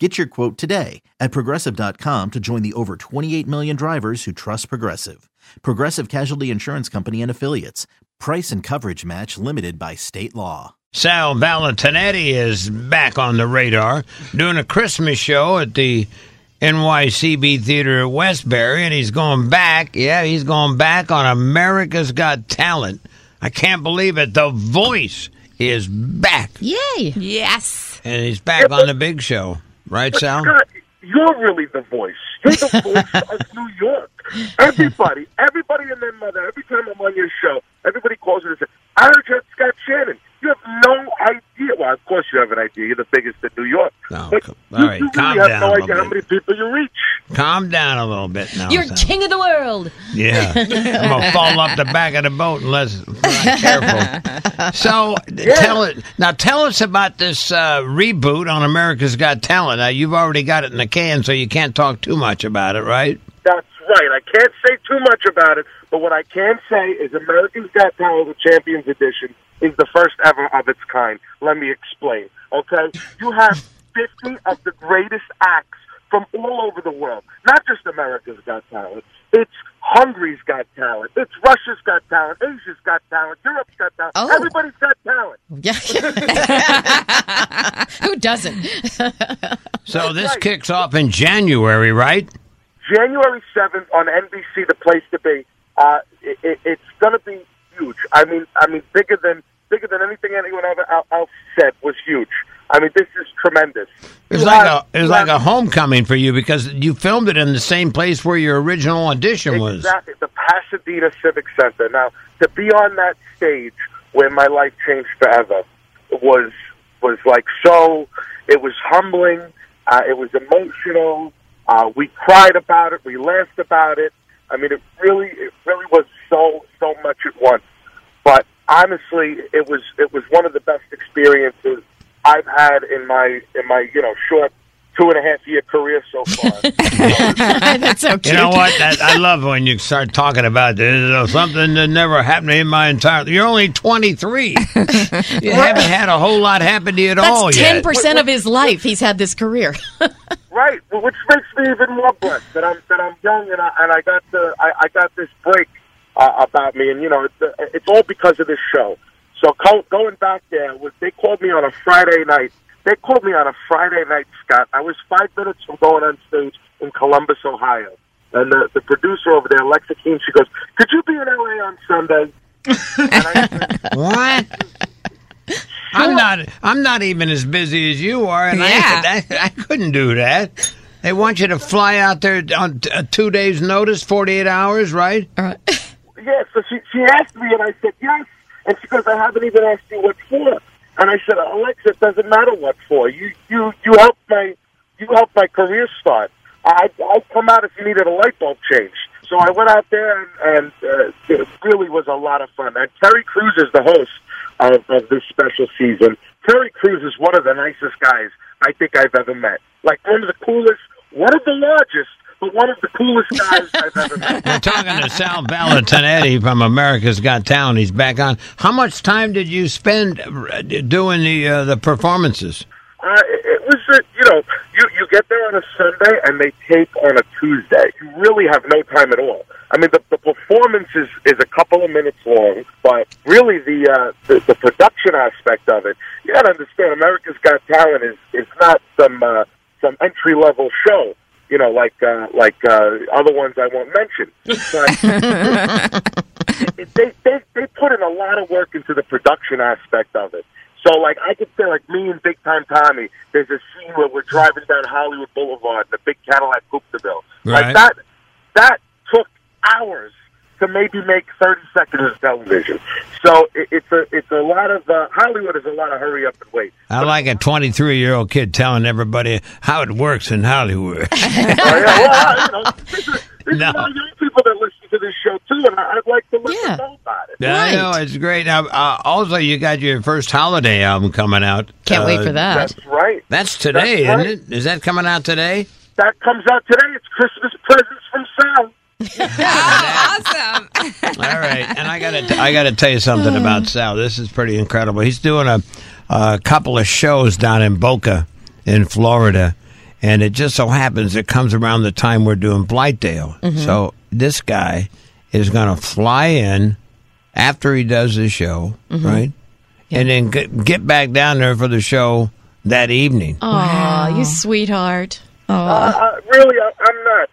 Get your quote today at progressive.com to join the over 28 million drivers who trust Progressive. Progressive Casualty Insurance Company and Affiliates. Price and coverage match limited by state law. Sal Valentinetti is back on the radar doing a Christmas show at the NYCB Theater at Westbury, and he's going back. Yeah, he's going back on America's Got Talent. I can't believe it. The voice is back, Yay! Yes. and he's back on the big show. Right, Sal? Scott, you're really the voice. You're the voice of New York. Everybody, everybody and their mother, every time I'm on your show, everybody calls and says, I heard you're Scott Shannon. You have no idea. Well, of course you have an idea. You're the biggest in New York. Oh, but come- you, all right, you calm really down have no a idea little how many people you reach. Calm down a little bit now. You're Sal. king of the world. Yeah, I'm gonna fall off the back of the boat unless I'm careful. So tell it now. Tell us about this uh, reboot on America's Got Talent. Now you've already got it in the can, so you can't talk too much about it, right? That's right. I can't say too much about it, but what I can say is America's Got Talent, the Champions Edition, is the first ever of its kind. Let me explain. Okay, you have 50 of the greatest acts from all over the world, not just America's Got Talent. It's Hungary's Got Talent. It's Russia's Got Talent. Asia's Got Talent. Europe's Got Talent. Oh. Everybody's got talent. Yeah. Who doesn't? So this right. kicks off in January, right? January 7th on NBC, the place to be. Uh, it, it, it's going to be huge. I mean, I mean, bigger than bigger than anything anyone ever el- else said was huge. I mean, this is tremendous. It was You like have- a it was like a homecoming for you because you filmed it in the same place where your original audition was. Exactly, the Pasadena Civic Center. Now, to be on that stage where my life changed forever was was like so. It was humbling. Uh, it was emotional. Uh, we cried about it. We laughed about it. I mean, it really, it really was so so much at once. But honestly, it was it was one of the best experiences I've had in my in my you know short two and a half year career so far. That's so cute. You know what? That, I love when you start talking about this. It's something that never happened in my entire. You're only 23. you haven't had a whole lot happen to you at all That's yet. ten percent of his life. He's had this career. Right, which makes me even more blessed that I'm that I'm young and I and I got the I, I got this break uh, about me, and you know it's, uh, it's all because of this show. So co- going back there, was they called me on a Friday night. They called me on a Friday night, Scott. I was five minutes from going on stage in Columbus, Ohio, and the the producer over there, Alexa Keene, she goes, "Could you be in LA on Sunday?" I, what? I'm not. I'm not even as busy as you are, and Yeah. I, I, I couldn't do that. They want you to fly out there on t- a two days' notice, forty-eight hours, right? All right. Yeah, so she she asked me, and I said yes. And she goes, I haven't even asked you what for. And I said, Alexa, it doesn't matter what for. You you you helped my you helped my career start. I I'd come out if you needed a light bulb changed. So I went out there, and, and uh, it really was a lot of fun. And Terry Crews is the host of, of this special season. Terry Crews is one of the nicest guys I think I've ever met. Like one of the coolest, one of the largest, but one of the coolest guys I've ever met. We're talking to Sal Valentinetti from America's Got Talent. He's back on. How much time did you spend uh, doing the uh, the performances? Uh, it, was, uh, you know, you you get there on a Sunday and they tape on a Tuesday. You really have no time at all. I mean, the, the performance is, is a couple of minutes long, but really the, uh, the the production aspect of it, you got to understand. America's Got Talent is is not some uh, some entry level show. You know, like uh, like uh, other ones I won't mention. But they, they they put in a lot of work into the production aspect of it. So, like, I could say, like, me and Big Time Tommy, there's a scene where we're driving down Hollywood Boulevard in a big Cadillac Coupe de Ville. Right. Like, that, that took hours to maybe make 30 seconds of television. So, it, it's a it's a lot of, uh, Hollywood is a lot of hurry up and wait. I like a 23 year old kid telling everybody how it works in Hollywood. Oh, yeah, well, you know, this is, No. a lot of young people that listen to this show too, and I- I'd like to let Yeah. them know about it. Yeah, I know it's great. Now, uh, also, you got your first holiday album coming out. Can't wait Uh, for that. That's right. That's today, That's isn't it? Is that coming out today? That comes out today. It's Christmas presents from Sal. Awesome. All right, and I got to I got to tell you something about Sal. This is pretty incredible. He's doing a, a couple of shows down in Boca, in Florida, and it just so happens it comes around the time we're doing Blythedale. So this guy is going to fly in after he does the show, right, and then get, get back down there for the show that evening. Aw, you sweetheart. Uh, uh, really, I, I'm not.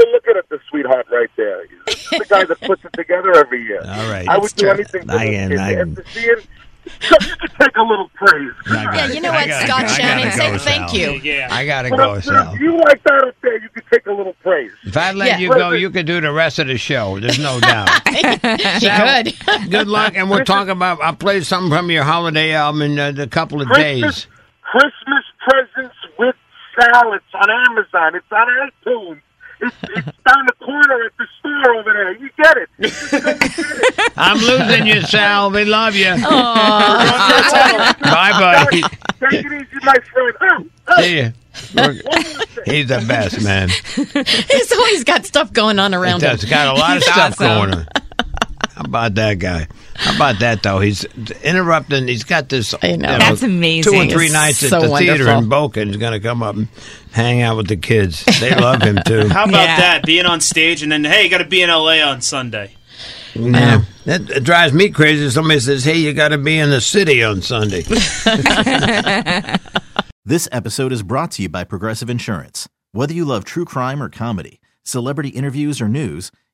You're looking at the sweetheart right there. This is the guy that puts it together every year. All right. I would do true. anything for I this am, kid. I am- After seeing, so you could take a little praise. Yeah, you know I what, gotta Scott go- I Shannon, gotta say thank you. Yeah. I gotta But go, if, Sal. if you like that up there, you could take a little praise. If I let Yeah. you go, you could do the rest of the show. There's no doubt. You Sal, could. Good luck, and we'll talk about. I'll play something from your holiday album in uh, a couple of Christmas, days. Christmas presents with Sal. It's on Amazon. It's on iTunes. It's, it's down the corner at the store over there. You get it. You just go get it. I'm losing you, Sal. We love you. Bye Bye, buddy. Take it easy, my friend. Oh, oh, See you. We're- one more thing. He's the best, man. He's always got stuff going on He around him. does. Got a lot of He's stuff awesome. going on. How about that guy? How about that though? He's interrupting. He's got this. I know. That's amazing. Two or three It's nights at so the theater in Boca. and He's going to come up and hang out with the kids. They love him too. How about Yeah. that? Being on stage and then, hey, you got to be in LA on Sunday. Yeah, that, that drives me crazy. Somebody says, "Hey, you got to be in the city on Sunday." This episode is brought to you by Progressive Insurance. Whether you love true crime or comedy, celebrity interviews or news,